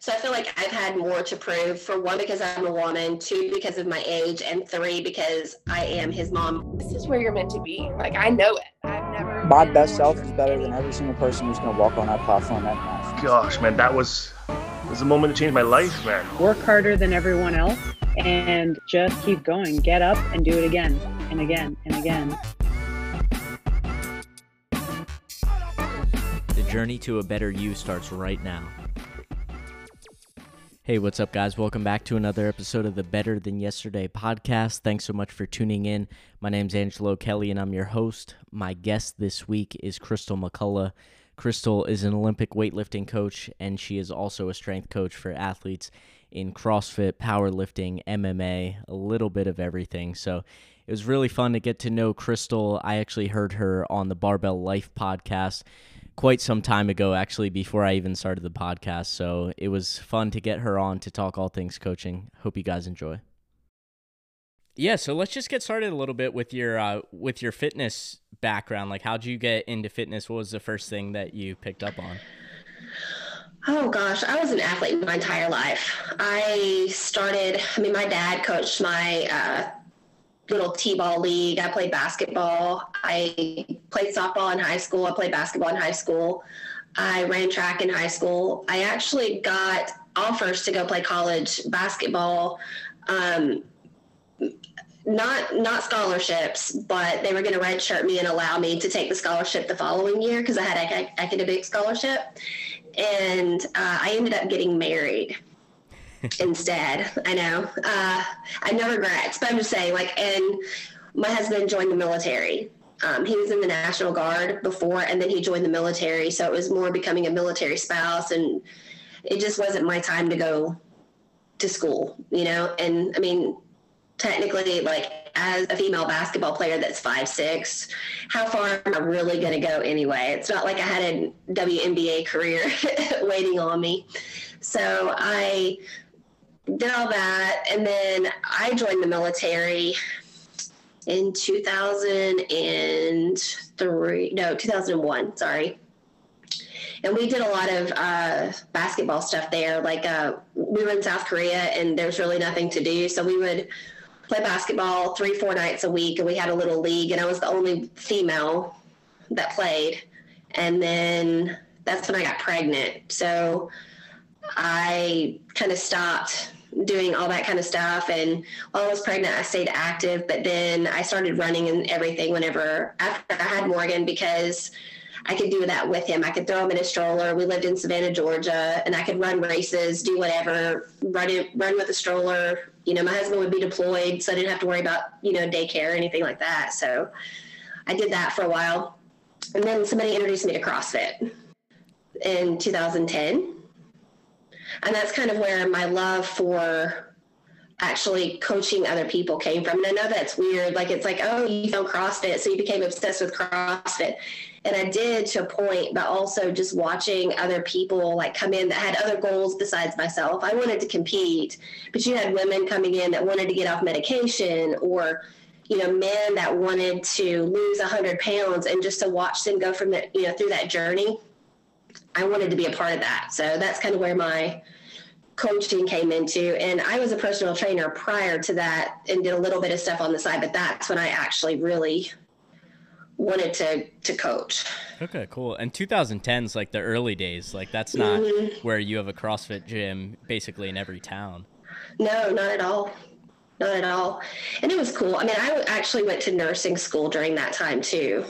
So I feel like I've had more to prove for one, because I'm a woman, two, because of my age, and three, because I am his mom. This is where you're meant to be. Like, I know it. I've never. My best self is better than every single person who's going to walk on that platform that night. Gosh, man, that was was a moment that changed my life, man. Work harder than everyone else and just keep going. Get up and do it again and again and again. The journey to a better you starts right now. Hey, what's up, guys? Welcome back to another episode of the Better Than Yesterday podcast. Thanks so much for tuning in. My name's Angelo Kelly, and I'm your host. My guest this week is Crystal McCullough. Crystal is an Olympic weightlifting coach, and she is also a strength coach for athletes in CrossFit, powerlifting, MMA, a little bit of everything. So it was really fun to get to know Crystal. I actually heard her on the Barbell Life podcast quite some time ago, actually, before I even started the podcast. So it was fun to get her on to talk all things coaching. Hope you guys enjoy. Yeah, so let's just get started a little bit with your uh, with your fitness background. Like, how did you get into fitness? What was the first thing that you picked up on? Oh gosh, I was an athlete my entire life. I started. I mean, my dad coached my uh, little t-ball league. I played basketball. I played softball in high school. I played basketball in high school. I ran track in high school. I actually got offers to go play college basketball. Um, not not scholarships, but they were going to redshirt me and allow me to take the scholarship the following year because I had an academic scholarship, and uh, I ended up getting married instead. I know uh, I no regrets, but I'm just saying, like, and my husband joined the military. Um, he was in the National Guard before, and then he joined the military. So it was more becoming a military spouse, and it just wasn't my time to go to school, you know. And I mean, technically like as a female basketball player that's five six how far am i really going to go anyway it's not like i had a WNBA career waiting on me so i did all that and then i joined the military in 2003 no 2001 sorry and we did a lot of uh, basketball stuff there like uh, we were in south korea and there's really nothing to do so we would play basketball three, four nights a week, and we had a little league, and I was the only female that played. And then that's when I got pregnant. So I kind of stopped doing all that kind of stuff. And while I was pregnant, I stayed active, but then I started running and everything whenever after I had Morgan because I could do that with him. I could throw him in a stroller. We lived in Savannah, Georgia, and I could run races, do whatever, run it, run with a stroller. You know, my husband would be deployed, so I didn't have to worry about you know daycare or anything like that. So I did that for a while, and then somebody introduced me to CrossFit in 2010, and that's kind of where my love for actually coaching other people came from. And I know that's weird. Like it's like, oh, you found CrossFit, so you became obsessed with CrossFit and I did to a point, but also just watching other people like come in that had other goals besides myself. I wanted to compete, but you had women coming in that wanted to get off medication or you know men that wanted to lose 100 pounds and just to watch them go from that you know through that journey i wanted to be a part of that so that's kind of where my coaching came into and i was a personal trainer prior to that and did a little bit of stuff on the side but that's when i actually really wanted to to coach. Okay, cool. And 2010 is like the early days. Like that's not mm-hmm. where you have a CrossFit gym basically in every town. No, not at all. Not at all. And it was cool. I mean, I actually went to nursing school during that time too.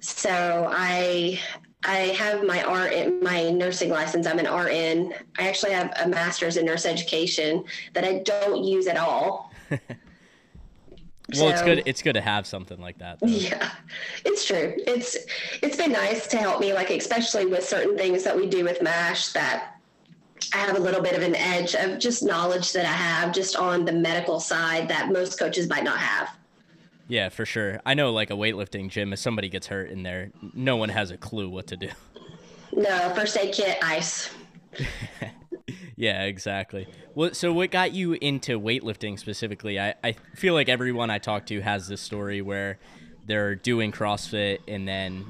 So I I have my RN, my nursing license. I'm an RN. I actually have a master's in nurse education that I don't use at all. Well, so, it's good. It's good to have something like that. Though. Yeah, it's true. It's it's been nice to help me, like especially with certain things that we do with Mash that I have a little bit of an edge of just knowledge that I have just on the medical side that most coaches might not have. Yeah, for sure. I know, like a weightlifting gym, if somebody gets hurt in there, no one has a clue what to do. No, first aid kit, ice. yeah, exactly. Well, so what got you into weightlifting specifically? I, I feel like everyone I talk to has this story where they're doing CrossFit and then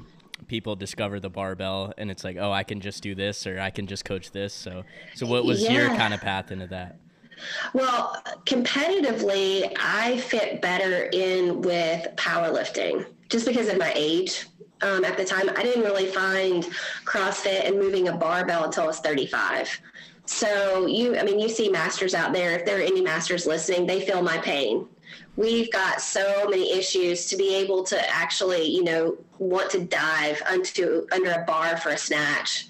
people discover the barbell and it's like, oh, I can just do this or I can just coach this. So, so what was your kind of path into that? Well, competitively, I fit better in with powerlifting just because of my age. Um, at the time, I didn't really find CrossFit and moving a barbell until I was 35. So you, I mean, you see masters out there. If there are any masters listening, they feel my pain. We've got so many issues to be able to actually, you know, want to dive under a bar for a snatch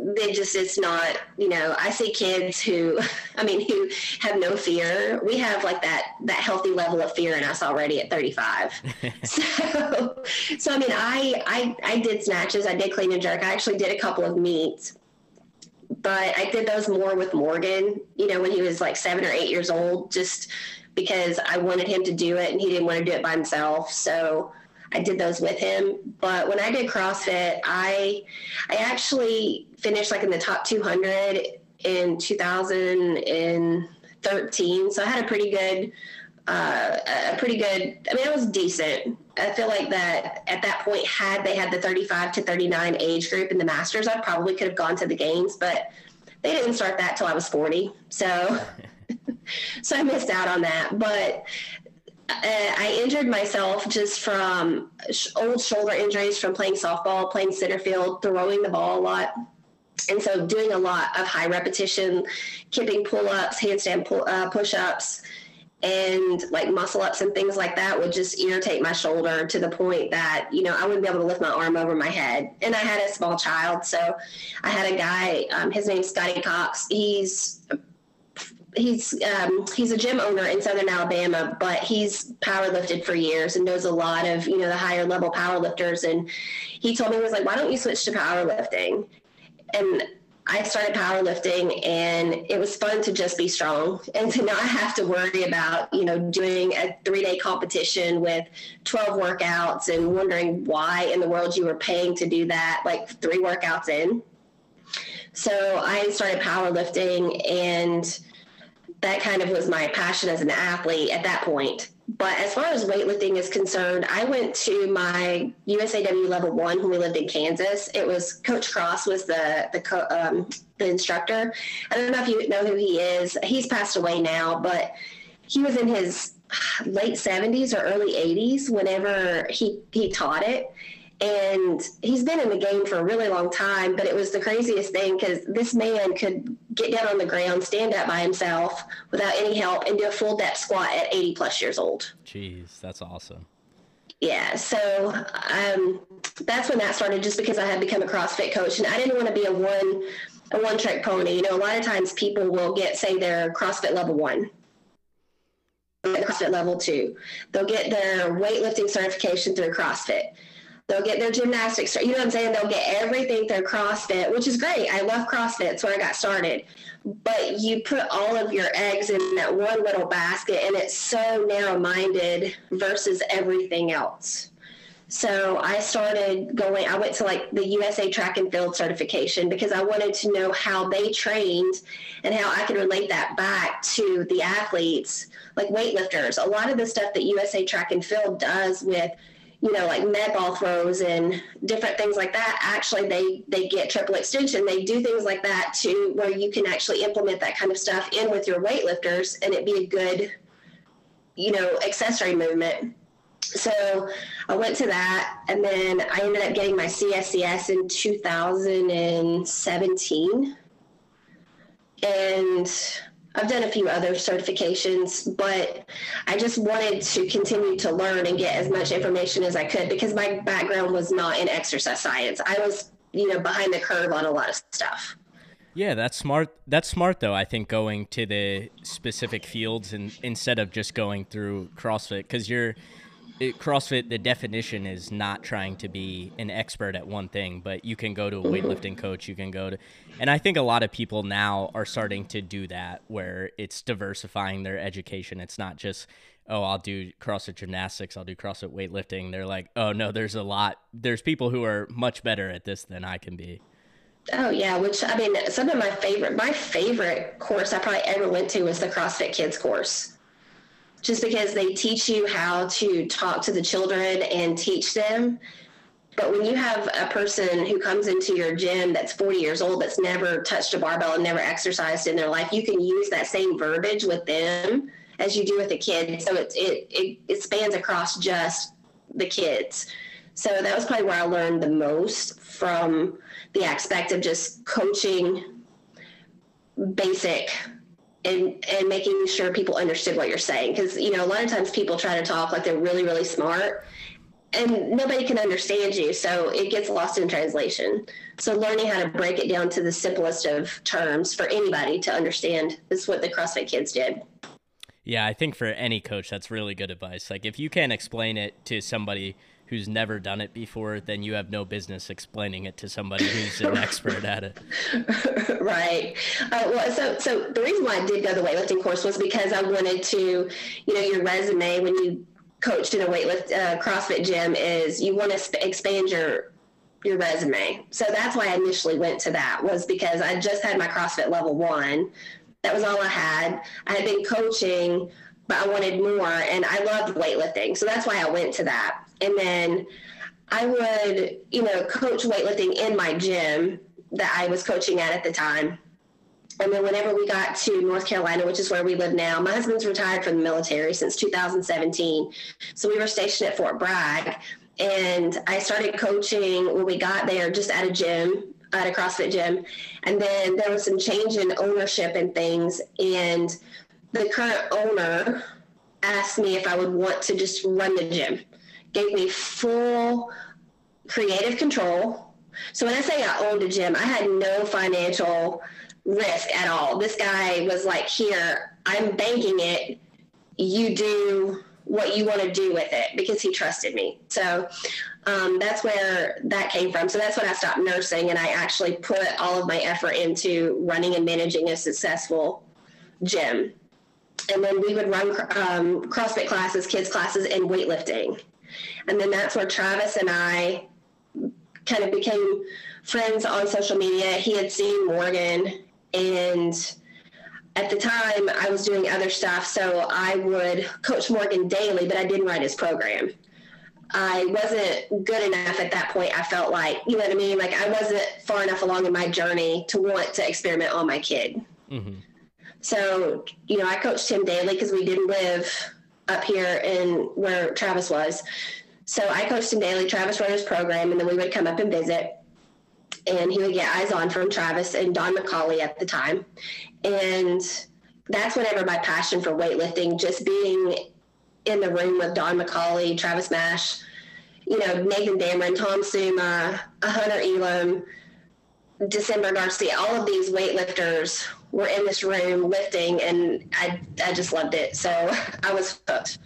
they just it's not you know i see kids who i mean who have no fear. We have like that that healthy level of fear in us already at 35 so so i mean I, I i did snatches. I did clean and jerk. I actually did a couple of meets. But i did those more with morgan you know when he was like seven or eight years old just because i wanted him to do it and he didn't want to do it by himself. So I did those with him. But when I did CrossFit, I I actually finished like in the top 200 in 2013. So I had a pretty good, uh, a pretty good. I mean, it was decent. I feel like that at that point, had they had the 35 to 39 age group in the Masters, I probably could have gone to the games, but they didn't start that till I was 40. So. so I missed out on that, but uh, I injured myself just from old shoulder injuries from playing softball, playing center field, throwing the ball a lot. And so doing a lot of high repetition, kipping pull ups, handstand pull, uh, push ups, and like muscle ups and things like that would just irritate my shoulder to the point that, you know, I wouldn't be able to lift my arm over my head. And I had a small child. So I had a guy, um, his name's Scotty Cox. He's he's um, he's a gym owner in Southern Alabama, but he's power lifted for years and knows a lot of you know the higher level power lifters. And he told me he was like, "Why don't you switch to powerlifting?" And I started powerlifting, and it was fun to just be strong and to not have to worry about you know doing a three day competition with twelve workouts and wondering why in the world you were paying to do that like three workouts in. So I started powerlifting and that kind of was my passion as an athlete at that point. But as far as weightlifting is concerned, I went to my USAW level one when we lived in Kansas. It was Coach Cross was the the co- um, the instructor. I don't know if you know who he is. He's passed away now, but he was in his late 70s or early 80s whenever he he taught it and he's been in the game for a really long time but it was the craziest thing because this man could get down on the ground stand up by himself without any help and do a full depth squat at 80 plus years old Jeez, that's awesome. yeah so um, that's when that started just because i had become a crossfit coach and i didn't want to be a one a one trick pony you know a lot of times people will get say their crossfit level one CrossFit level two. They'll get their weightlifting certification through CrossFit. They'll get their gymnastics. You know what I'm saying? They'll get everything through CrossFit, which is great. I love CrossFit. It's where I got started. But you put all of your eggs in that one little basket, and it's so narrow minded versus everything else. So I started going, I went to like the USA track and field certification because I wanted to know how they trained and how I could relate that back to the athletes, like weightlifters. A lot of the stuff that USA track and field does with, you know, like med ball throws and different things like that, actually they, they get triple extension. They do things like that too, where you can actually implement that kind of stuff in with your weightlifters and it be a good, you know, accessory movement. So I went to that, and then I ended up getting my CSCS in 2017. And I've done a few other certifications, but I just wanted to continue to learn and get as much information as I could because my background was not in exercise science. I was, you know, behind the curve on a lot of stuff. Yeah, that's smart. That's smart though. I think going to the specific fields and instead of just going through CrossFit because you're it, CrossFit. The definition is not trying to be an expert at one thing, but you can go to a weightlifting coach. You can go to, and I think a lot of people now are starting to do that where it's diversifying their education. It's not just oh, I'll do CrossFit gymnastics, I'll do CrossFit weightlifting. They're like, oh no, there's a lot. There's people who are much better at this than I can be. Oh yeah, which I mean, some of my favorite, my favorite course I probably ever went to was the CrossFit Kids course, just because they teach you how to talk to the children and teach them But when you have a person who comes into your gym that's 40 years old, that's never touched a barbell and never exercised in their life, you can use that same verbiage with them as you do with a kid. So it, it, it, it spans across just the kids. So that was probably where I learned the most from the aspect of just coaching basic and and making sure people understood what you're saying. Because you know a lot of times people try to talk like they're really really smart and nobody can understand you so it gets lost in translation. So learning how to break it down to the simplest of terms for anybody to understand is what the crossfit kids did. Yeah i think for any coach that's really good advice. Like if you can't explain it to somebody who's never done it before, then you have no business explaining it to somebody who's an expert at it. right. Uh, well, so so the reason why I did go the weightlifting course was because I wanted to, you know, your resume when you coached in a weightlift uh, CrossFit gym is you want to sp- expand your your resume. So that's why I initially went to that was because I just had my CrossFit level one. That was all I had. I had been coaching, but I wanted more, and I loved weightlifting. So that's why I went to that and then I would, you know, coach weightlifting in my gym that I was coaching at at the time. And then whenever we got to North Carolina, which is where we live now, my husband's retired from the military since 2017. So we were stationed at Fort Bragg. And I started coaching when we got there just at a gym, at a CrossFit gym. And then there was some change in ownership and things. And the current owner asked me if I would want to just run the gym gave me full creative control. So when I say I owned a gym, I had no financial risk at all. This guy was like, here, I'm banking it. You do what you want to do with it because he trusted me. So um, that's where that came from. So that's when I stopped nursing and I actually put all of my effort into running and managing a successful gym. And then we would run um, CrossFit classes, kids classes, and weightlifting. And then that's where Travis and I kind of became friends on social media. He had seen Morgan, and at the time I was doing other stuff, so I would coach Morgan daily, but I didn't write his program. I wasn't good enough at that point. I felt like, you know what I mean? Like I wasn't far enough along in my journey to want to experiment on my kid. Mm-hmm. So, you know, I coached him daily because we didn't live up here in where Travis was. So I coached him daily. Travis ran his program, and then we would come up and visit. And he would get eyes on from Travis and Don McCauley at the time. And that's whenever my passion for weightlifting, just being in the room with Don McCauley, Travis Mash, you know, Nathan Damron, Tom Suma, Hunter Elam, December Garcia, all of these weightlifters were in this room lifting, and I I just loved it. So I was hooked.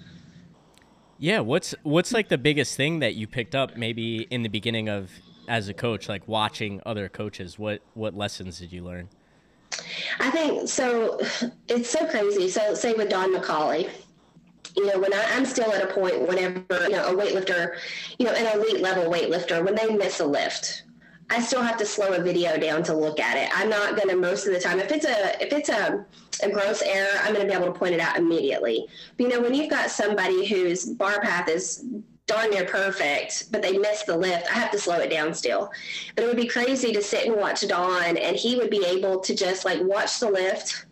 Yeah, what's what's like the biggest thing that you picked up maybe in the beginning of as a coach, like watching other coaches? What what lessons did you learn? I think so. It's so crazy. So say with Don McCauley, you know, when I, am still at a point whenever you know a weightlifter, you know, an elite level weightlifter, when they miss a lift, I still have to slow a video down to look at it. I'm not going to most of the time. If it's a if it's a, a gross error, I'm going to be able to point it out immediately. But, you know, when you've got somebody whose bar path is darn near perfect, but they miss the lift, I have to slow it down still. But it would be crazy to sit and watch Don, and he would be able to just like watch the lift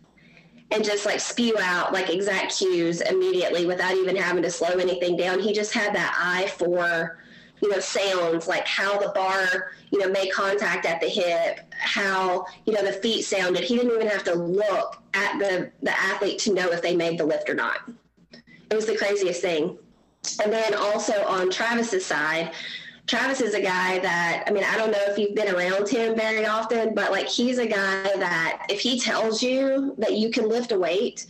and just like spew out like exact cues immediately without even having to slow anything down. He just had that eye for you know, sounds like how the bar, you know, made contact at the hip, how, you know, the feet sounded. He didn't even have to look at the, the athlete to know if they made the lift or not. It was the craziest thing. And then also on Travis's side, Travis is a guy that, I mean, I don't know if you've been around him very often, but like he's a guy that if he tells you that you can lift a weight,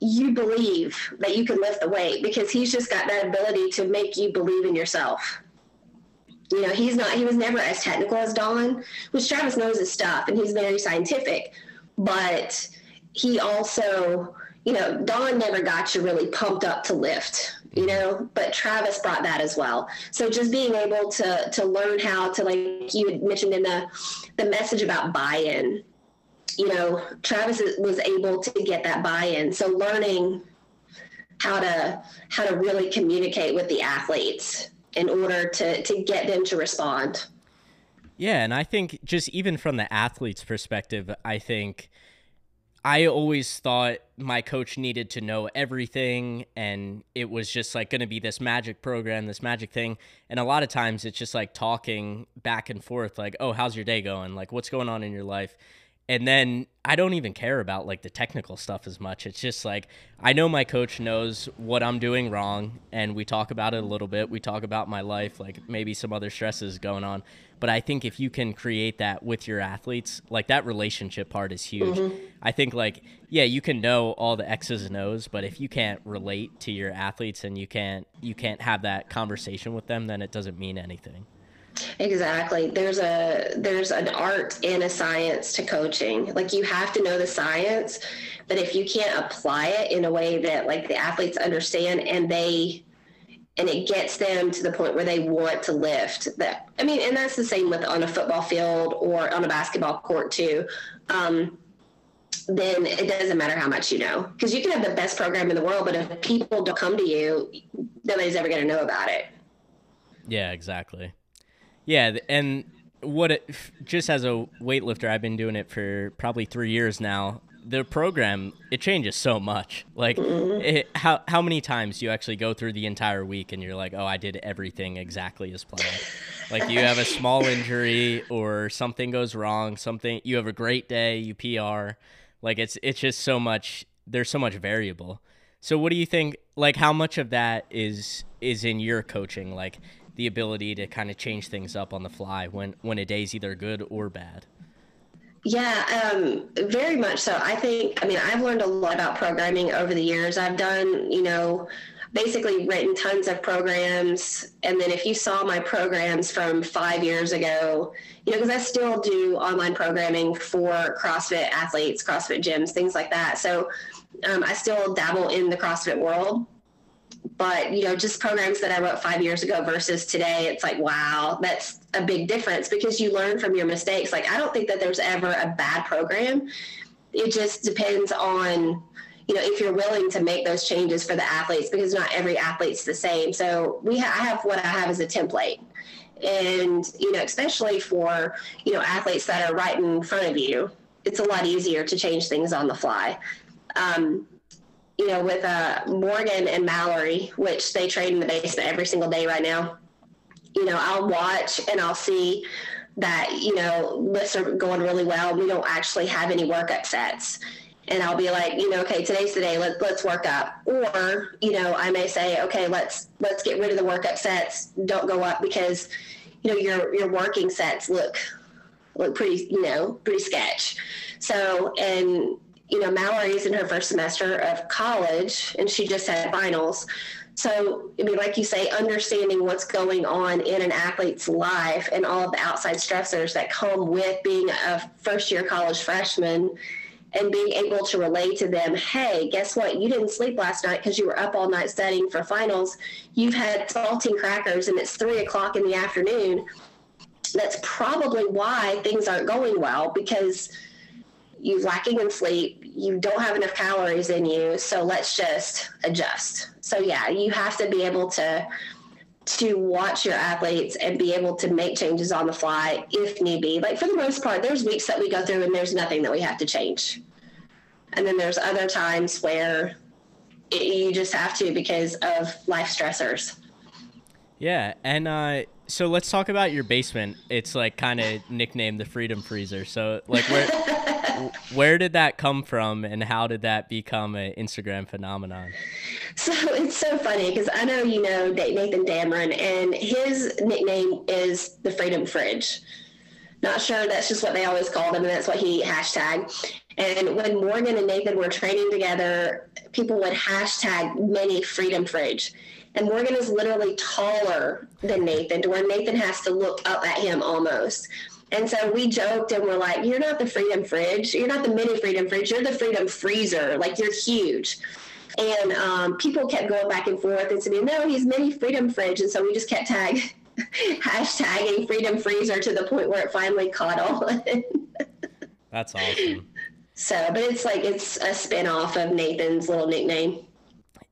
you believe that you can lift the weight because he's just got that ability to make you believe in yourself you know, he's not, he was never as technical as Don, which Travis knows his stuff and he's very scientific, but he also, you know, Don never got you really pumped up to lift, you mm-hmm. know, but Travis brought that as well. So just being able to, to learn how to, like you had mentioned in the, the message about buy-in, you know, Travis was able to get that buy-in. So learning how to, how to really communicate with the athletes in order to to get them to respond. Yeah, and I think just even from the athlete's perspective, I think I always thought my coach needed to know everything and it was just like going to be this magic program, this magic thing. And a lot of times it's just like talking back and forth like, "Oh, how's your day going? Like what's going on in your life?" And then I don't even care about like the technical stuff as much. It's just like I know my coach knows what I'm doing wrong and we talk about it a little bit. We talk about my life, like maybe some other stresses going on. But I think if you can create that with your athletes, like that relationship part is huge. Mm-hmm. I think like yeah, you can know all the X's and O's, but if you can't relate to your athletes and you can't you can't have that conversation with them, then it doesn't mean anything. Exactly. There's a there's an art and a science to coaching. Like you have to know the science, but if you can't apply it in a way that like the athletes understand and they and it gets them to the point where they want to lift that i mean and that's the same with on a football field or on a basketball court too um, then it doesn't matter how much you know because you can have the best program in the world but if people don't come to you nobody's ever going to know about it Yeah, exactly. Yeah, and what it, just as a weightlifter, I've been doing it for probably three years now. The program it changes so much. Like, mm-hmm. it, how how many times do you actually go through the entire week and you're like, oh, I did everything exactly as planned. like you have a small injury or something goes wrong, something you have a great day, you PR. Like it's it's just so much. There's so much variable. So what do you think? Like, how much of that is is in your coaching? Like the ability to kind of change things up on the fly when when a day's either good or bad. Yeah, um, very much so. I think, I mean, I've learned a lot about programming over the years. I've done, you know, basically written tons of programs. And then if you saw my programs from five years ago, you know, because I still do online programming for CrossFit athletes, CrossFit gyms, things like that. So um, I still dabble in the CrossFit world but you know just programs that i wrote five years ago versus today it's like wow that's a big difference because you learn from your mistakes. Like i don't think that there's ever a bad program. It just depends on you know if you're willing to make those changes for the athletes because not every athlete's the same. So we ha- i have what i have as a template. And you know especially for you know athletes that are right in front of you it's a lot easier to change things on the fly. Um, you know, with uh, Morgan and Mallory, which they train in the basement every single day right now. You know, I'll watch and I'll see that, you know, lifts are going really well. We don't actually have any workup sets. And I'll be like, you know, okay, today's the day. Let, let's work up. Or, you know, I may say, okay, let's let's get rid of the workup sets. Don't go up because, you know, your your working sets look look pretty, you know, pretty sketch. So, and you know, Mallory's in her first semester of college and she just had finals. So, I mean, like you say, understanding what's going on in an athlete's life and all of the outside stressors that come with being a first year college freshman and being able to relate to them hey, guess what? You didn't sleep last night because you were up all night studying for finals. You've had saltine crackers and it's three o'clock in the afternoon. That's probably why things aren't going well because you're lacking in sleep, you don't have enough calories in you, so let's just adjust. So yeah, you have to be able to to watch your athletes and be able to make changes on the fly if need be. Like for the most part, there's weeks that we go through and there's nothing that we have to change. And then there's other times where it, you just have to because of life stressors. Yeah, and uh, so let's talk about your basement. It's like kind of nicknamed the Freedom Freezer. So like where where did that come from, and how did that become an Instagram phenomenon? So it's so funny because I know you know Nathan Damron, and his nickname is the Freedom Fridge. Not sure that's just what they always called him, and that's what he hashtag. And when Morgan and Nathan were training together, people would hashtag mini Freedom Fridge. And Morgan is literally taller than Nathan, to where Nathan has to look up at him almost. And so we joked and we're like, You're not the freedom fridge. You're not the mini freedom fridge. You're the freedom freezer. Like, you're huge. And um, people kept going back and forth and saying, No, he's mini freedom fridge. And so we just kept tag hashtagging freedom freezer to the point where it finally caught on. That's awesome. so, but it's like it's a spin off of Nathan's little nickname.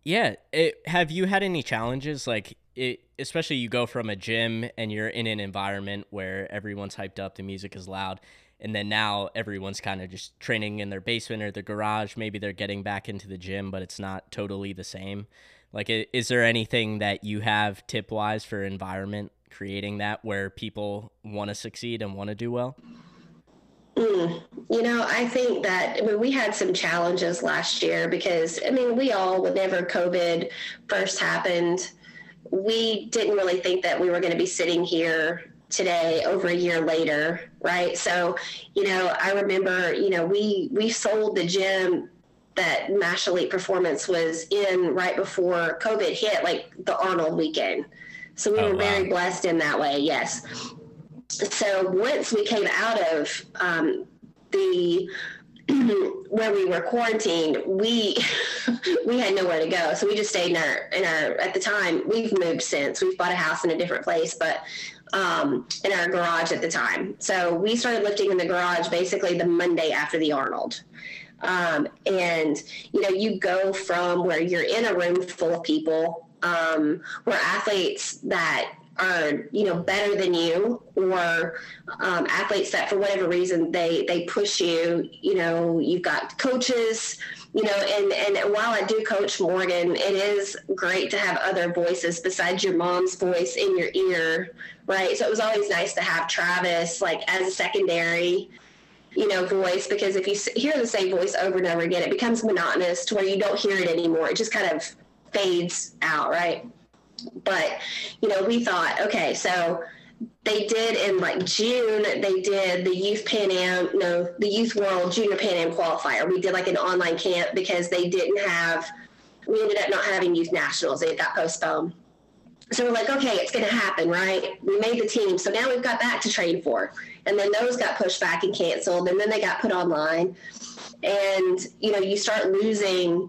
Yeah. It, have you had any challenges? Like, it, especially you go from a gym and you're in an environment where everyone's hyped up, the music is loud, and then now everyone's kind of just training in their basement or their garage. Maybe they're getting back into the gym, but it's not totally the same. Like, is there anything that you have tip wise for environment creating that where people want to succeed and want to do well? Mm, you know, I think that I mean, we had some challenges last year because I mean, we all, whenever COVID first happened, we didn't really think that we were going to be sitting here today over a year later right? So you know i remember you know we we sold the gym that mash elite performance was in right before covid hit like the arnold weekend. So we oh, were wow. very blessed in that way yes. So once we came out of um, the where we were quarantined, we we had nowhere to go, so we just stayed in our in our. At the time, we've moved since. We've bought a house in a different place, but um, in our garage at the time. So we started lifting in the garage basically the Monday after the Arnold. Um, and you know, you go from where you're in a room full of people, um, where athletes that are you know better than you or um, athletes that for whatever reason they they push you you know you've got coaches you know and and while i do coach morgan it is great to have other voices besides your mom's voice in your ear right? So it was always nice to have travis like as a secondary you know voice because if you hear the same voice over and over again it becomes monotonous to where you don't hear it anymore. It just kind of fades out right but, you know, we thought, okay, so they did in like June, they did the Youth Pan Am, no, the Youth World Junior Pan Am qualifier. We did like an online camp because they didn't have, we ended up not having Youth Nationals. It got postponed. So we're like, okay, it's going to happen, right? We made the team. So now we've got that to train for. And then those got pushed back and canceled. And then they got put online. And, you know, you start losing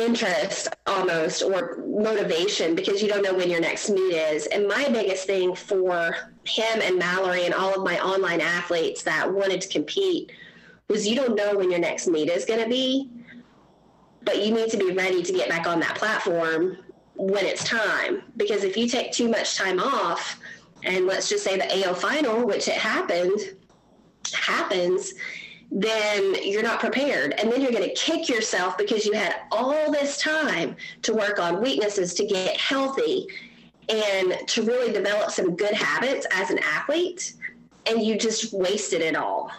interest almost or motivation because you don't know when your next meet is. And my biggest thing for him and Mallory and all of my online athletes that wanted to compete was you don't know when your next meet is going to be, but you need to be ready to get back on that platform when it's time. Because if you take too much time off, and let's just say the AO final, which it happened, happens, then you're not prepared. And then you're going to kick yourself because you had all this time to work on weaknesses, to get healthy, and to really develop some good habits as an athlete. And you just wasted it all.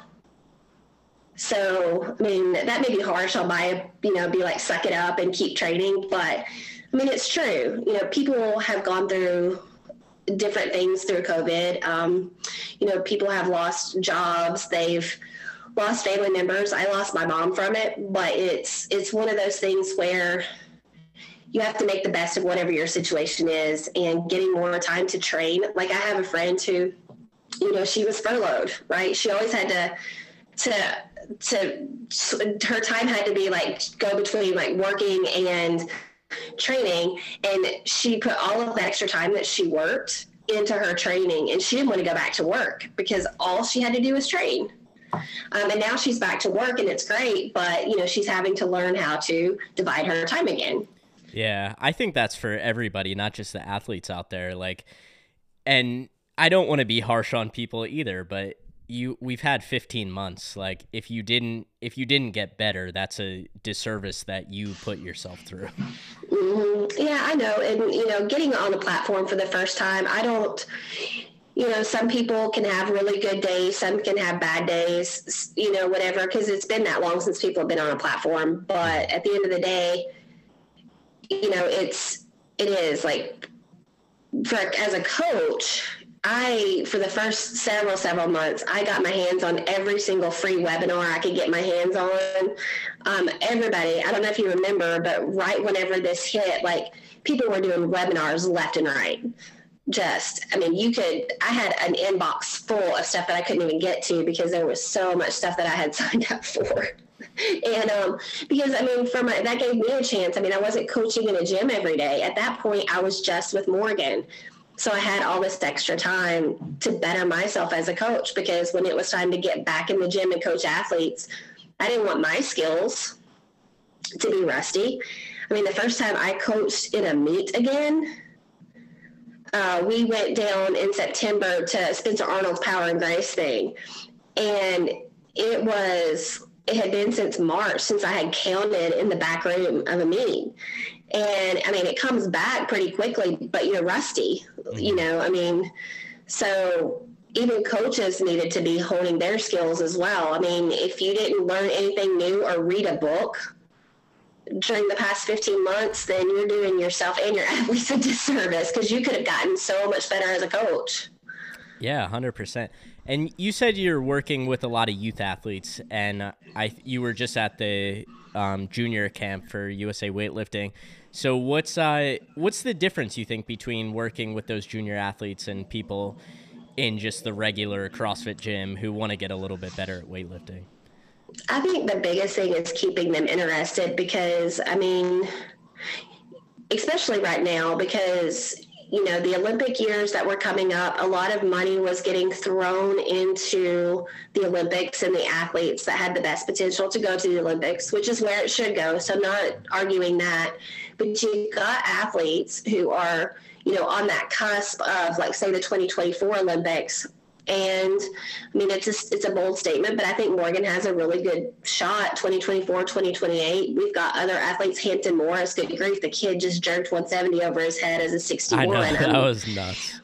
So, I mean, that may be harsh on my, you know, be like, suck it up and keep training. But I mean, it's true. You know, people have gone through different things through COVID. Um, you know, people have lost jobs. They've, lost family members. I lost my mom from it, but it's it's one of those things where you have to make the best of whatever your situation is and getting more time to train. Like I have a friend who, you know, she was furloughed, right? She always had to to to her time had to be like go between like working and training and she put all of the extra time that she worked into her training and she didn't want to go back to work because all she had to do was train um, and now she's back to work and it's great, but you know, she's having to learn how to divide her time again. Yeah, I think that's for everybody, not just the athletes out there. Like, and I don't want to be harsh on people either, but you we've had 15 months like if you didn't if you didn't get better that's a disservice that you put yourself through mm-hmm. yeah i know and you know getting on the platform for the first time i don't you know, some people can have really good days, some can have bad days, you know, whatever, because it's been that long since people have been on a platform. But at the end of the day, you know, it's, it is like, for, as a coach, I, for the first several, several months, I got my hands on every single free webinar I could get my hands on. Um, everybody, I don't know if you remember, but right whenever this hit, like people were doing webinars left and right just i mean you could i had an inbox full of stuff that i couldn't even get to because there was so much stuff that i had signed up for. And um, because i mean for my that gave me a chance. I mean i wasn't coaching in a gym every day. At that point i was just with morgan. So i had all this extra time to better myself as a coach because when it was time to get back in the gym and coach athletes i didn't want my skills to be rusty. I mean the first time i coached in a meet again uh, we went down in September to Spencer Arnold's Power and Grace thing, and it was it had been since March since I had counted in the back room of a meeting. And I mean, it comes back pretty quickly, but you're rusty, you know, I mean, so even coaches needed to be honing their skills as well. I mean, if you didn't learn anything new or read a book during the past 15 months, then you're doing yourself and your athletes a disservice because you could have gotten so much better as a coach. Yeah, hundred percent. And you said you're working with a lot of youth athletes, and I you were just at the um, junior camp for USA weightlifting. So what's uh what's the difference you think between working with those junior athletes and people in just the regular CrossFit gym who want to get a little bit better at weightlifting? I think the biggest thing is keeping them interested because I mean, especially right now because you know, the Olympic years that were coming up, a lot of money was getting thrown into the Olympics and the athletes that had the best potential to go to the Olympics, which is where it should go. So, I'm not arguing that. But you've got athletes who are, you know, on that cusp of, like, say, the 2024 Olympics and I mean, it's a, it's a bold statement, but I think Morgan has a really good shot 2024, 2028. We've got other athletes, Hampton Morris, good grief. The kid just jerked 170 over his head as a 61. I know, I that mean, was nuts.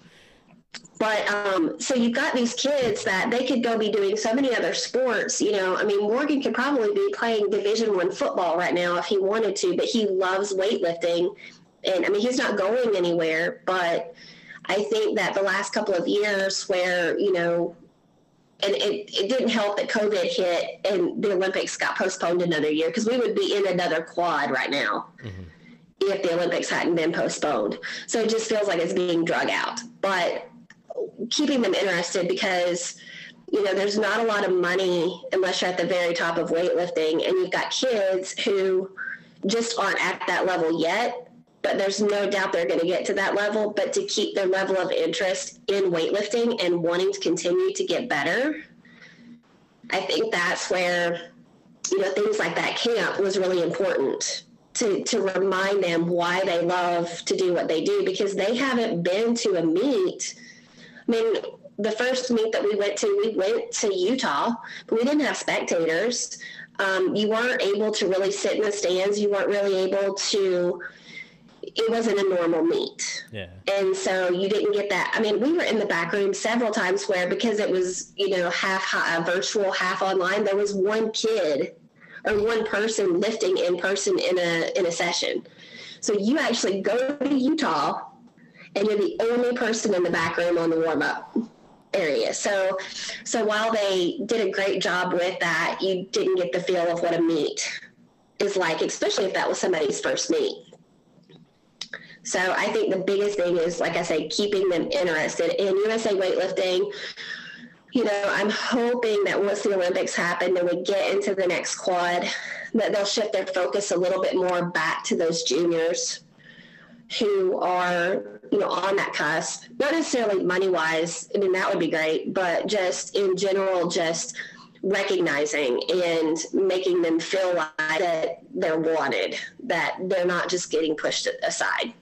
but um, so you've got these kids that they could go be doing so many other sports. You know, I mean, Morgan could probably be playing Division One football right now if he wanted to, but he loves weightlifting, and I mean, he's not going anywhere. But I think that the last couple of years, where you know, and it, it didn't help that COVID hit and the Olympics got postponed another year because we would be in another quad right now mm-hmm. if the Olympics hadn't been postponed. So it just feels like it's being drug out. But keeping them interested because you know there's not a lot of money unless you're at the very top of weightlifting and you've got kids who just aren't at that level yet but there's no doubt they're going to get to that level but to keep their level of interest in weightlifting and wanting to continue to get better i think that's where you know things like that camp was really important to, to remind them why they love to do what they do because they haven't been to a meet I mean, the first meet that we went to, we went to Utah, but we didn't have spectators. Um, you weren't able to really sit in the stands. You weren't really able to. It wasn't a normal meet, Yeah. and so you didn't get that. I mean, we were in the back room several times where because it was you know half hi- uh, virtual, half online. There was one kid or one person lifting in person in a in a session. So you actually go to Utah and you're the only person in the back room on the warm up area. So, so while they did a great job with that, you didn't get the feel of what a meet is like, especially if that was somebody's first meet. So I think the biggest thing is, like I say, keeping them interested in USA weightlifting. You know, I'm hoping that once the Olympics happen and we get into the next quad, that they'll shift their focus a little bit more back to those juniors who are you know on that cusp not necessarily money wise i mean that would be great but just in general just recognizing and making them feel like that they're wanted that they're not just getting pushed aside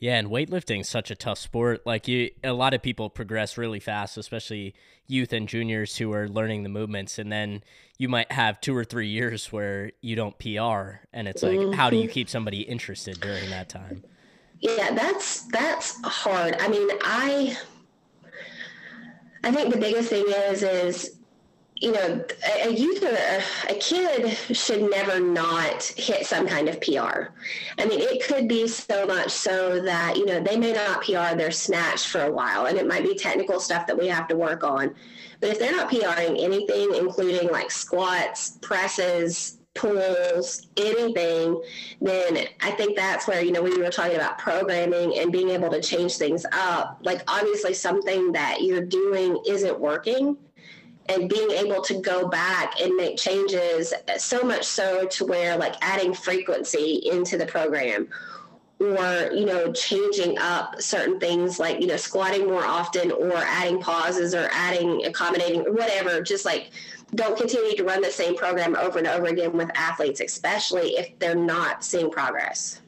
Yeah, and weightlifting is such a tough sport. Like you a lot of people progress really fast, especially youth and juniors who are learning the movements and then you might have 2 or 3 years where you don't PR and it's like how do you mm-hmm. keep somebody interested during that time? yeah that's that's hard i mean i i think the biggest thing is is you know a, youth or a kid should never not hit some kind of pr i mean it could be so much so that you know they may not pr their snatch for a while and it might be technical stuff that we have to work on. But if they're not pring anything including like squats presses pulls, anything, then I think that's where, you know, we were talking about programming and being able to change things up, like obviously something that you're doing isn't working and being able to go back and make changes so much so to where like adding frequency into the program or you know changing up certain things like you know squatting more often or adding pauses or adding accommodating or whatever just like don't continue to run the same program over and over again with athletes especially if they're not seeing progress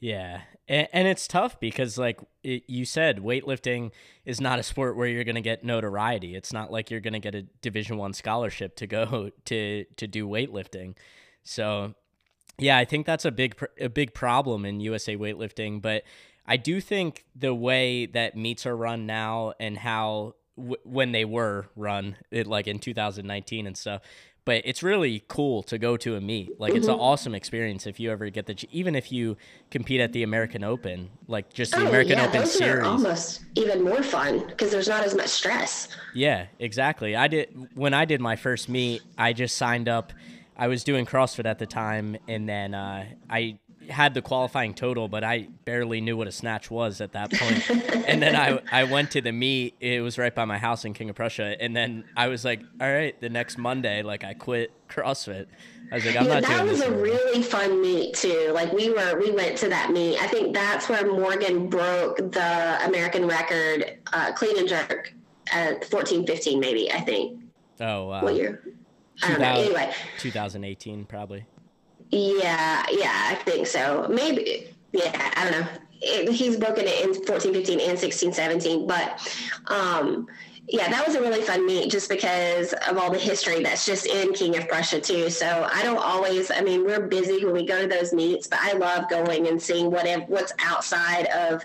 Yeah. And, it's tough because, like you said, weightlifting is not a sport where you're going to get notoriety. It's not like you're going to get a Division One scholarship to go to to do weightlifting. So, yeah, I think that's a big a big problem in USA weightlifting. But I do think the way that meets are run now and how w- when they were run, it like in 2019 and stuff, but it's really cool to go to a meet. Like it's an Mm-hmm. awesome experience if you ever get the even if you compete at the American Open, like just the Oh, American yeah, Open those series. are almost even more fun because there's not as much stress. Yeah, exactly. I did when I did my first meet, I just signed up. I was doing CrossFit at the time and then uh, I had the qualifying total, but I barely knew what a snatch was at that point. and then I I went to the meet. It was right by my house in King of Prussia, and then I was like, all right, the next Monday, like I quit CrossFit. I was like, I'm Yeah, not that was a anymore. really fun meet too. Like we were, we went to that meet. I think that's where Morgan broke the American record, uh, clean and jerk at 14, 15 maybe. I think. oh, wow. What year? I don't know. Anyway, 2018 probably. Yeah, yeah, I think so. Maybe, yeah, I don't know. It, he's broken it in 14, 15, and 16, 17. But um, yeah, that was a really fun meet just because of all the history that's just in King of Prussia, too. So I don't always, I mean, we're busy when we go to those meets, but I love going and seeing what what's outside of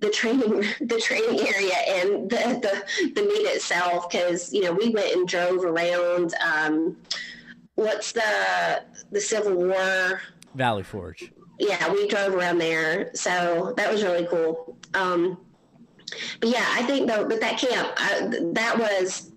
the training the training area and the the, the meet itself because you know we went and drove around um, what's the the Civil War Valley Forge. yeah, we drove around there, so that was really cool. Um, but yeah, I think though, but that camp, I, that was,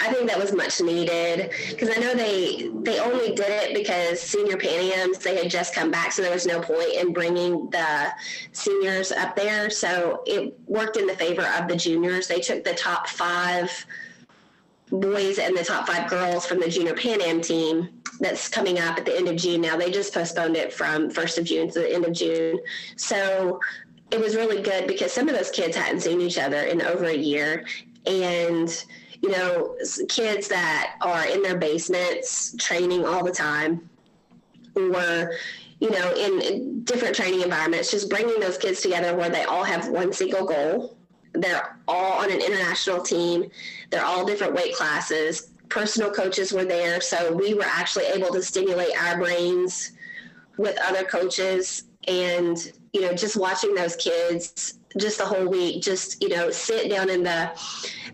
I think that was much needed because I know they they only did it because senior Pan Ams they had just come back, so there was no point in bringing the seniors up there. So it worked in the favor of the juniors. They took the top five boys and the top five girls from the junior Pan Am team that's coming up at the end of June now. They just postponed it from 1st of June to the end of June. So it was really good because some of those kids hadn't seen each other in over a year. And, you know, kids that are in their basements training all the time or, you know, in, in different training environments, just bringing those kids together where they all have one single goal. They're all on an international team. They're all different weight classes. Personal coaches were there. So we were actually able to stimulate our brains with other coaches and, you know, just watching those kids just the whole week, just, you know, sit down in the,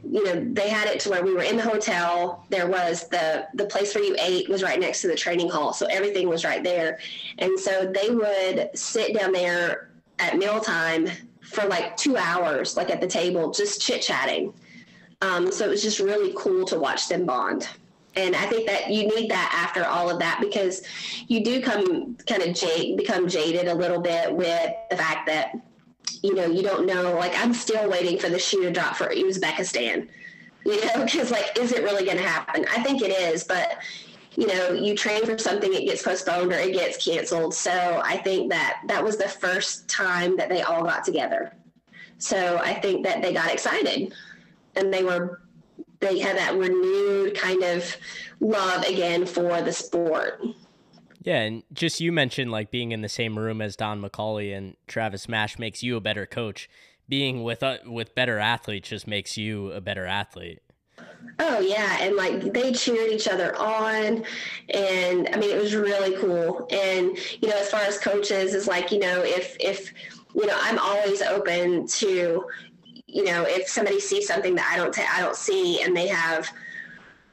you know, they had it to where we were in the hotel. There was the, the place where you ate was right next to the training hall. So everything was right there. And so they would sit down there at mealtime for like two hours, like at the table, just chit chatting. Um, so it was just really cool to watch them bond. And I think that you need that after all of that because you do come kind of jade, become jaded a little bit with the fact that, you know, you don't know, like I'm still waiting for the shoe to drop for Uzbekistan, you know, because like, is it really going to happen? I think it is, but you know, you train for something, it gets postponed or it gets canceled. So I think that that was the first time that they all got together. So I think that they got excited and they were, they had that renewed kind of love again for the sport. Yeah, and just you mentioned like being in the same room as Don McCauley and Travis Mash makes you a better coach. Being with uh, with better athletes just makes you a better athlete. Oh yeah, and like they cheered each other on, and I mean it was really cool. And you know, as far as coaches, is like you know if if you know I'm always open to you know if somebody sees something that I don't ta- I don't see, and they have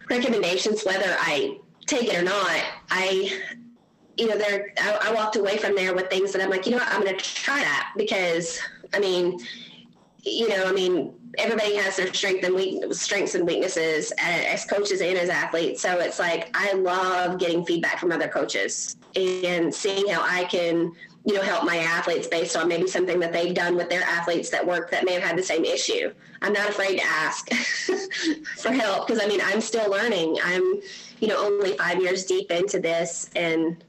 recommendations whether I take it or not, I you know there I, I walked away from there with things that I'm like you know what I'm going to try that because I mean you know, I mean, everybody has their strength and weak, strengths and weaknesses as coaches and as athletes. So it's like I love getting feedback from other coaches and seeing how I can, you know, help my athletes based on maybe something that they've done with their athletes that work that may have had the same issue. I'm not afraid to ask for help because I mean I'm still learning. I'm, you know, only five years deep into this and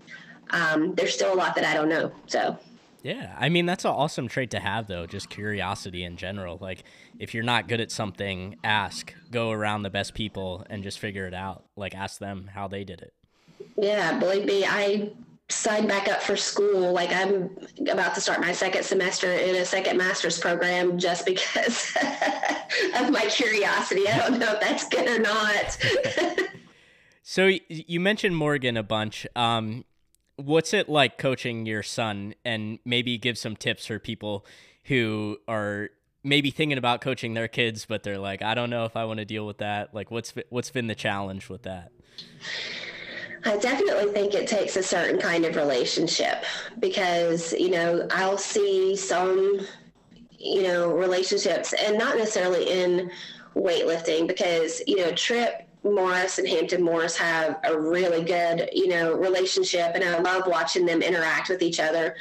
um, there's still a lot that I don't know. So. Yeah, I mean that's an awesome trait to have though, just curiosity in general. Like if you're not good at something, ask, go around the best people and just figure it out. Like ask them how they did it. Yeah, believe me, I signed back up for school. Like I'm about to start my second semester in a second master's program just because of my curiosity. I don't know if that's good or not. so you mentioned Morgan a bunch. Um, what's it like coaching your son? And maybe give some tips for people who are maybe thinking about coaching their kids but they're like I don't know if I want to deal with that. Like what's what's been the challenge with that? I definitely think it takes a certain kind of relationship because, you know, I'll see some, you know, relationships and not necessarily in weightlifting because, you know, Trip Morris and Hampton Morris have a really good, you know, relationship and I love watching them interact with each other.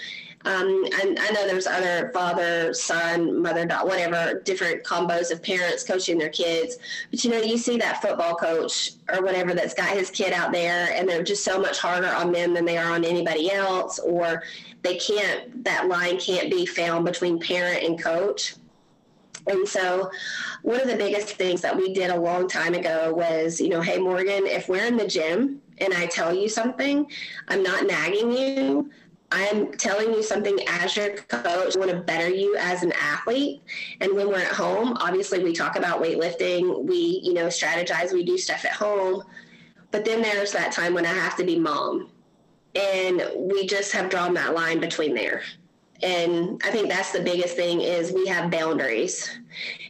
Um, and I know there's other father, son, mother, daughter, whatever, different combos of parents coaching their kids. But you know, you see that football coach or whatever that's got his kid out there, and they're just so much harder on them than they are on anybody else, or they can't, that line can't be found between parent and coach. And so, one of the biggest things that we did a long time ago was, you know, hey, Morgan, if we're in the gym and I tell you something, I'm not nagging you. I'm telling you something as your coach. I want to better you as an athlete. And when we're at home, obviously we talk about weightlifting, we, you know, strategize, we do stuff at home. But then there's that time when I have to be mom. And we just have drawn that line between there. And I think that's the biggest thing is we have boundaries.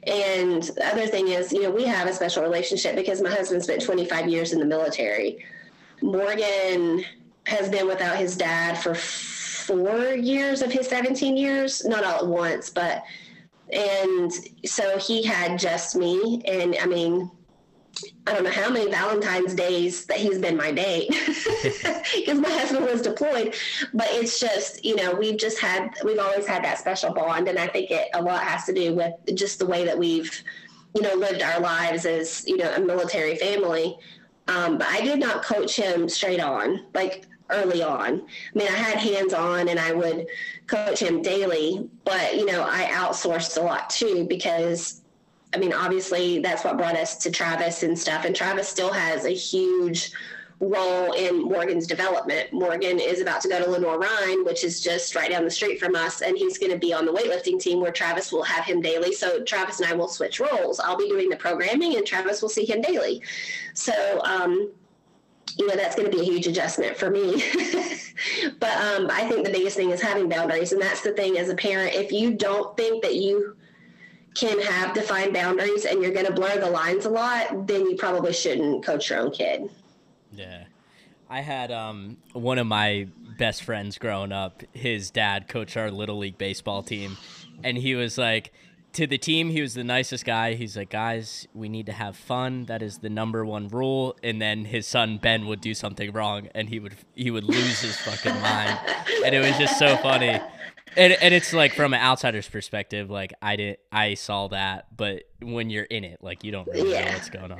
And the other thing is, you know, we have a special relationship because my husband spent 25 years in the military. Morgan has been without his dad for four years of his 17 years, not all at once, but and so he had just me. And I mean, I don't know how many Valentine's days that he's been my date because my husband was deployed. But it's just, you know, we've just had, we've always had that special bond. And I think it a lot has to do with just the way that we've, you know, lived our lives as, you know, a military family. Um, but I did not coach him straight on. Like early on. I mean, I had hands on and I would coach him daily, but you know, I outsourced a lot too because I mean, obviously that's what brought us to Travis and stuff. And Travis still has a huge role in Morgan's development. Morgan is about to go to Lenoir-Rhyne, which is just right down the street from us, and he's going to be on the weightlifting team where Travis will have him daily. So Travis and I will switch roles. I'll be doing the programming, and Travis will see him daily. So um, you know that's going to be a huge adjustment for me but um, i think the biggest thing is having boundaries and that's the thing as a parent if you don't think that you can have defined boundaries and you're going to blur the lines a lot then you probably shouldn't coach your own kid yeah i had um, one of my best friends growing up his dad coached our little league baseball team and he was like to the team, he was the nicest guy. He's like, guys, we need to have fun. That is the number one rule. And then his son Ben would do something wrong, and he would he would lose his fucking mind, and it was just so funny. And, and it's like from an outsider's perspective, like I did I saw that, but when you're in it, like you don't really yeah. know what's going on.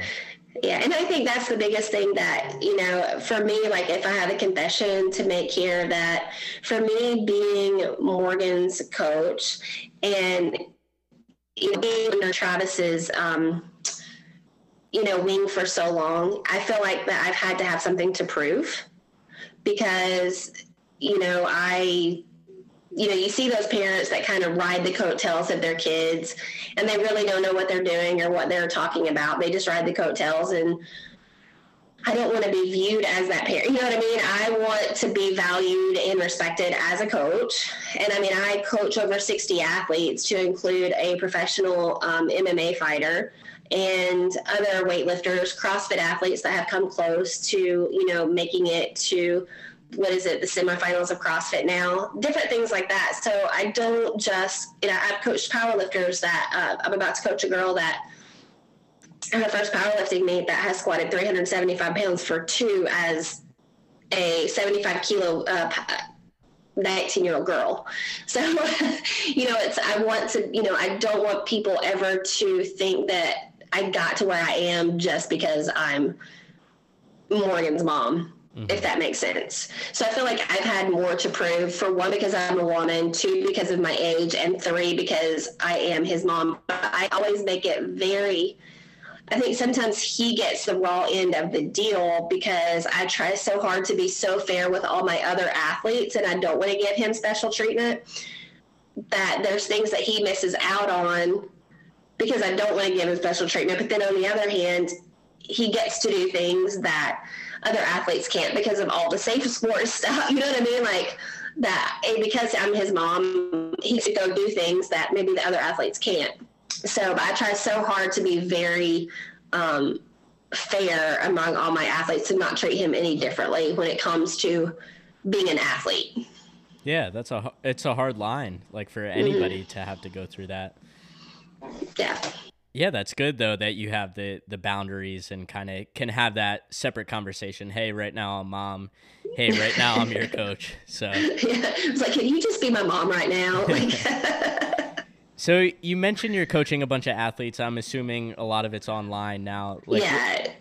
Yeah, and I think that's the biggest thing that, you know, for me, like if I have a confession to make here, that for me being Morgan's coach and you know, being under Travis's, um, you know, wing for so long, I feel like that I've had to have something to prove because, you know, I, you know, you see those parents that kind of ride the coattails of their kids and they really don't know what they're doing or what they're talking about. They just ride the coattails and, I don't want to be viewed as that parent. You know what I mean? I want to be valued and respected as a coach. And I mean, I coach over 60 athletes to include a professional um, MMA fighter and other weightlifters, CrossFit athletes that have come close to, you know, making it to what is it, the semifinals of CrossFit now, different things like that. So I don't just, you know, I've coached powerlifters that uh, I'm about to coach a girl that her first powerlifting meet that has squatted 375 pounds for two as a 75 kilo uh, 19 year old girl. So, you know, it's, I want to, you know, I don't want people ever to think that I got to where I am just because I'm Morgan's mom. Mm-hmm. If that makes sense. So I feel like I've had more to prove for one, because I'm a woman, two, because of my age, and three, because I am his mom. But I always make it very I think sometimes he gets the raw end of the deal because I try so hard to be so fair with all my other athletes and I don't want to give him special treatment that there's things that he misses out on because I don't want to give him special treatment. But then on the other hand, he gets to do things that other athletes can't because of all the safe sports stuff. You know what I mean? Like that, and because I'm his mom, he should go do things that maybe the other athletes can't. So I try so hard to be very um, fair among all my athletes and not treat him any differently when it comes to being an athlete. Yeah, that's a it's a hard line, like for anybody mm-hmm. to have to go through that. Yeah. Yeah, that's good though that you have the the boundaries and kind of can have that separate conversation. Hey, right now I'm mom. Hey, right now I'm your coach. So yeah, it's like, can you just be my mom right now? so you mentioned you're coaching a bunch of athletes. I'm assuming a lot of it's online now. Like, yeah.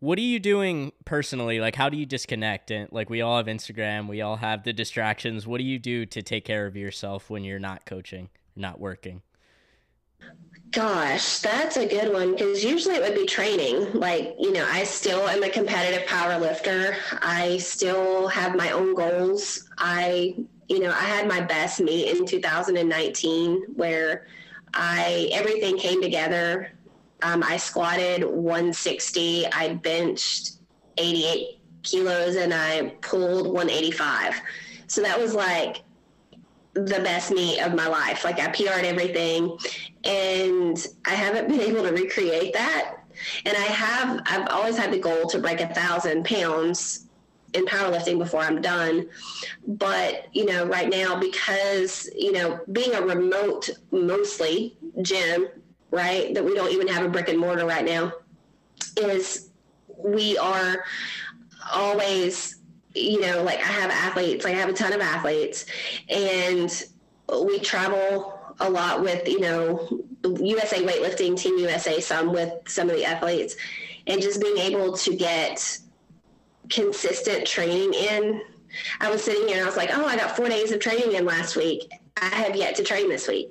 What are you doing personally? Like, how do you disconnect? And like, we all have Instagram. We all have the distractions. What do you do to take care of yourself when you're not coaching, not working? Gosh, that's a good one because usually it would be training. Like, you know, I still am a competitive power lifter. I still have my own goals. I, you know, I had my best meet in 2019 where I everything came together. Um, I squatted 160. I benched 88 kilos and I pulled 185. So that was like the best meet of my life. Like I PR'd everything and I haven't been able to recreate that. And I have, I've always had the goal to break a thousand pounds in powerlifting before I'm done. But, you know, right now, because, you know, being a remote mostly gym, right, that we don't even have a brick and mortar right now, is we are always you know, like I have athletes, like I have a ton of athletes, and we travel a lot with, you know, USA weightlifting, Team USA, some with some of the athletes, and just being able to get consistent training in. I was sitting here and I was like, oh, I got four days of training in last week. I have yet to train this week.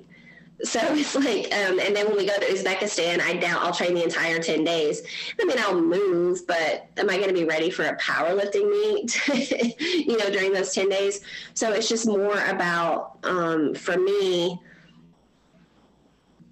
So it's like, um, and then when we go to Uzbekistan, I doubt I'll train the entire 10 days. I mean, I'll move, but am I going to be ready for a powerlifting meet, you know, during those 10 days? So it's just more about, um, for me,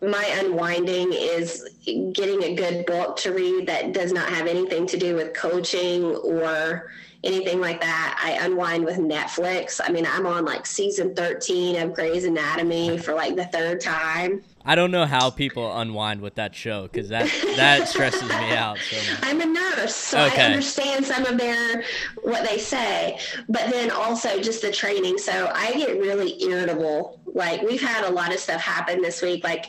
my unwinding is getting a good book to read that does not have anything to do with coaching or anything like that. I unwind with Netflix. I mean, I'm on like season 13 of Grey's Anatomy for like the third time. I don't know how people unwind with that show because that that stresses me out. So I'm a nurse, so okay. I understand some of their what they say, but then also just the training. So I get really irritable. Like we've had a lot of stuff happen this week. Like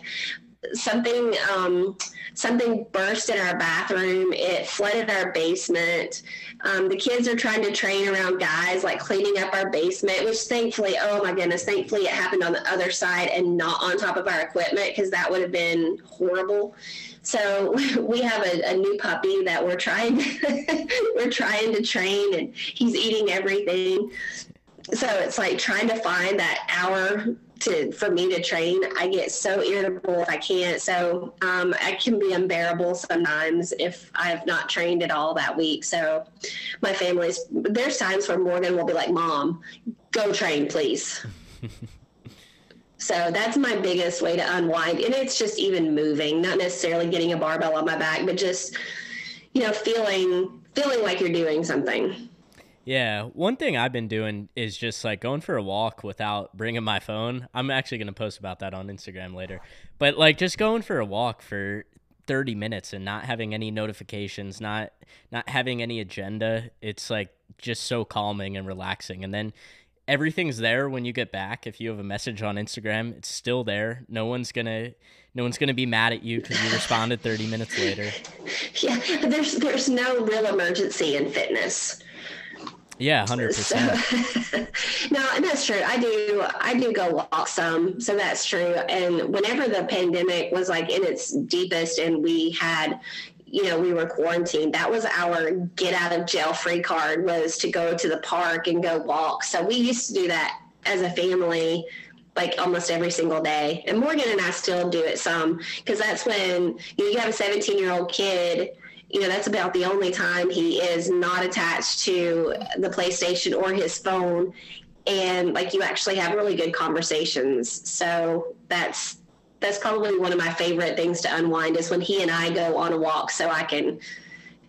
something um, something burst in our bathroom. It flooded our basement. Um, the kids are trying to train around guys like cleaning up our basement, which thankfully, oh my goodness, thankfully it happened on the other side and not on top of our equipment because that would have been horrible. So we have a, a new puppy that we're trying we're trying to train, and he's eating everything. So it's like trying to find that hour to for me to train. I get so irritable if I can't. So um, I can be unbearable sometimes if I've not trained at all that week. So my family's there's times where Morgan will be like, "Mom, go train, please." so that's my biggest way to unwind, and it's just even moving, not necessarily getting a barbell on my back, but just you know feeling feeling like you're doing something. Yeah, one thing I've been doing is just like going for a walk without bringing my phone. I'm actually going to post about that on Instagram later. But like just going for a walk for 30 minutes and not having any notifications, not not having any agenda. It's like just so calming and relaxing. And then everything's there when you get back. If you have a message on Instagram, it's still there. No one's to no one's to be mad at you because you responded 30 minutes later. Yeah, there's there's no real emergency in fitness yeah, hundred percent. No, and that's true. I do. I do go walk some, so that's true. And whenever the pandemic was like in its deepest, and we had, you know, we were quarantined. That was our get out of jail free card was to go to the park and go walk. So we used to do that as a family like almost every single day. And Morgan and I still do it some because that's when you, know, you have a 17 year old kid. You know, that's about the only time he is not attached to the PlayStation or his phone. And like you actually have really good conversations. So that's that's probably one of my favorite things to unwind is when he and I go on a walk so I can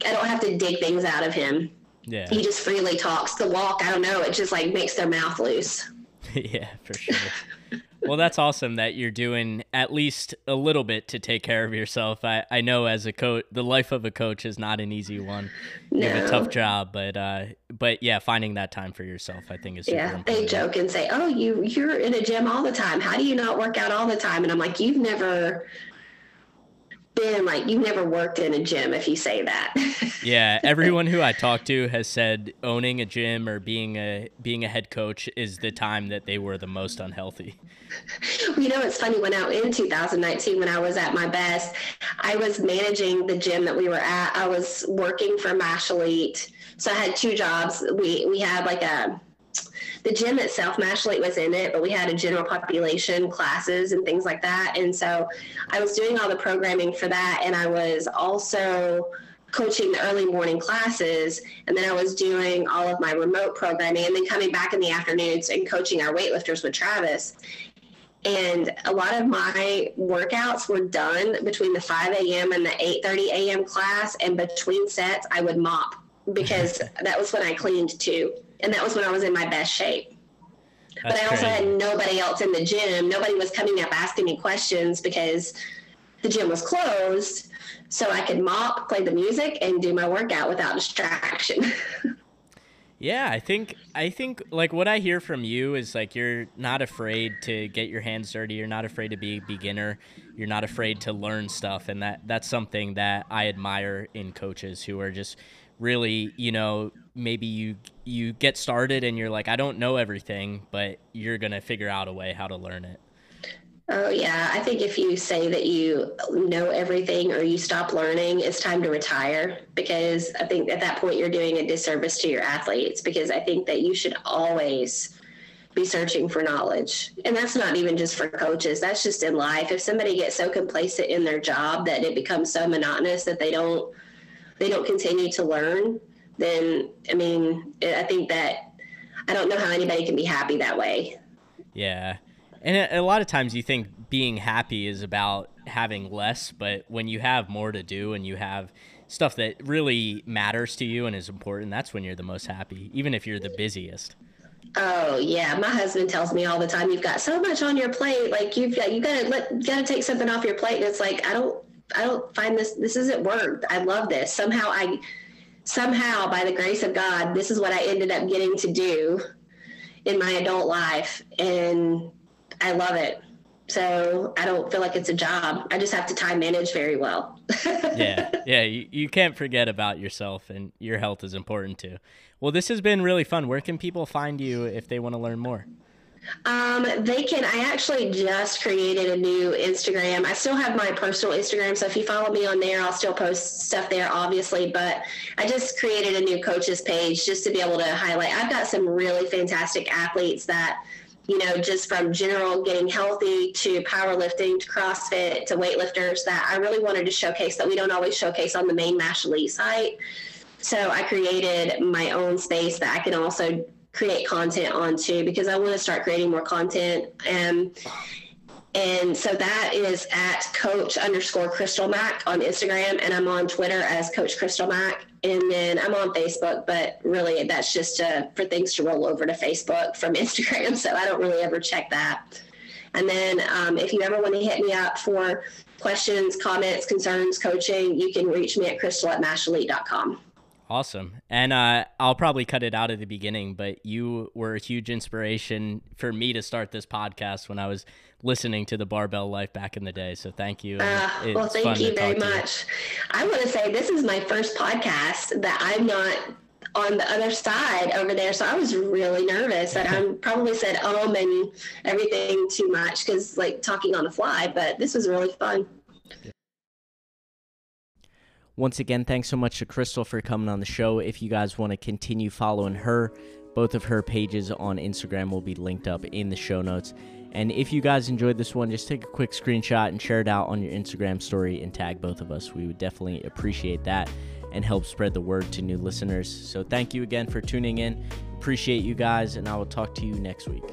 I don't have to dig things out of him. Yeah. He just freely talks. The walk, I don't know, it just like makes their mouth loose. yeah, for sure. Well, that's awesome that you're doing at least a little bit to take care of yourself. I, I know as a coach, the life of a coach is not an easy one. You have a tough job, but uh, but yeah, finding that time for yourself, I think is yeah. important. They joke and say, "Oh, you you're in a gym all the time. How do you not work out all the time?" And I'm like, "You've never." Been like you've never worked in a gym if you say that. yeah, everyone who I talk to has said owning a gym or being a being a head coach is the time that they were the most unhealthy. You know, it's funny when out in 2019 when I was at my best, I was managing the gym that we were at. I was working for Mash Elite. So I had two jobs. We we had like a the gym itself, Mash Elite was in it, but we had a general population classes and things like that. And so I was doing all the programming for that. And I was also coaching the early morning classes. And then I was doing all of my remote programming and then coming back in the afternoons and coaching our weightlifters with Travis. And a lot of my workouts were done between the 5 a.m. and the 8:30 a.m. class, and between sets, I would mop because that was when I cleaned too and that was when I was in my best shape. That's but I also crazy. had nobody else in the gym. Nobody was coming up asking me questions because the gym was closed. So I could mop, play the music, and do my workout without distraction. yeah, I think I think like what I hear from you is like you're not afraid to get your hands dirty. You're not afraid to be a beginner. You're not afraid to learn stuff, and that that's something that I admire in coaches who are just really, you know, maybe you you get started and you're like, I don't know everything, but you're gonna figure out a way how to learn it. Oh yeah, I think if you say that you know everything or you stop learning, it's time to retire because I think at that point you're doing a disservice to your athletes because I think that you should always be searching for knowledge. And that's not even just for coaches, that's just in life. If somebody gets so complacent in their job that it becomes so monotonous that they don't they don't continue to learn, then I mean, eh, I think that I don't know how anybody can be happy that way. Yeah. And a lot of times you think being happy is about having less, but when you have more to do and you have stuff that really matters to you and is important, that's when you're the most happy, even if you're the busiest. Oh yeah, my husband tells me all the time, "You've got so much on your plate. Like you've got you gotta let you gotta take something off your plate." And it's like I don't I don't find this this isn't work. I love this. Somehow I somehow by the grace of God, this is what I ended up getting to do in my adult life and I love it. So I don't feel like it's a job. I just have to time manage very well. yeah. Yeah. You, you can't forget about yourself and your health is important too. Well, this has been really fun. Where can people find you if they want to learn more? Um, they can. I actually just created a new Instagram. I still have my personal Instagram, so if you follow me on there, I'll still post stuff there, obviously. But I just created a new coaches page just to be able to highlight. I've got some really fantastic athletes that, you know, just from general getting healthy to powerlifting to CrossFit to weightlifters that I really wanted to showcase that we don't always showcase on the main Mash Elite site. So I created my own space that I can also create content onto because I want to start creating more content. Um, and so that is at coach underscore crystal mac on Instagram. And I'm on Twitter as coach crystal mac. And then I'm on Facebook, but really that's just to, for things to roll over to Facebook from Instagram. So I don't really ever check that. And then um, if you ever want to hit me up for questions, comments, concerns, coaching, you can reach me at crystal at mashelite.com. Awesome. And uh, I'll probably cut it out at the beginning, but you were a huge inspiration for me to start this podcast when I was listening to the Barbell Life back in the day. So thank you. Uh, well, thank you very much. You. I want to say this is my first podcast that I'm not on the other side over there. So I was really nervous that I probably said um and everything too much because like talking on the fly, but this was really fun. Once again, thanks so much to Crystal for coming on the show. If you guys want to continue following her, Both of her pages on Instagram will be linked up in the show notes. And if you guys enjoyed this one, just take a quick screenshot and share it out on your Instagram story and tag both of us. We would definitely appreciate that and help spread the word to new listeners. So thank you again for tuning in. Appreciate you guys, and I will talk to you next week.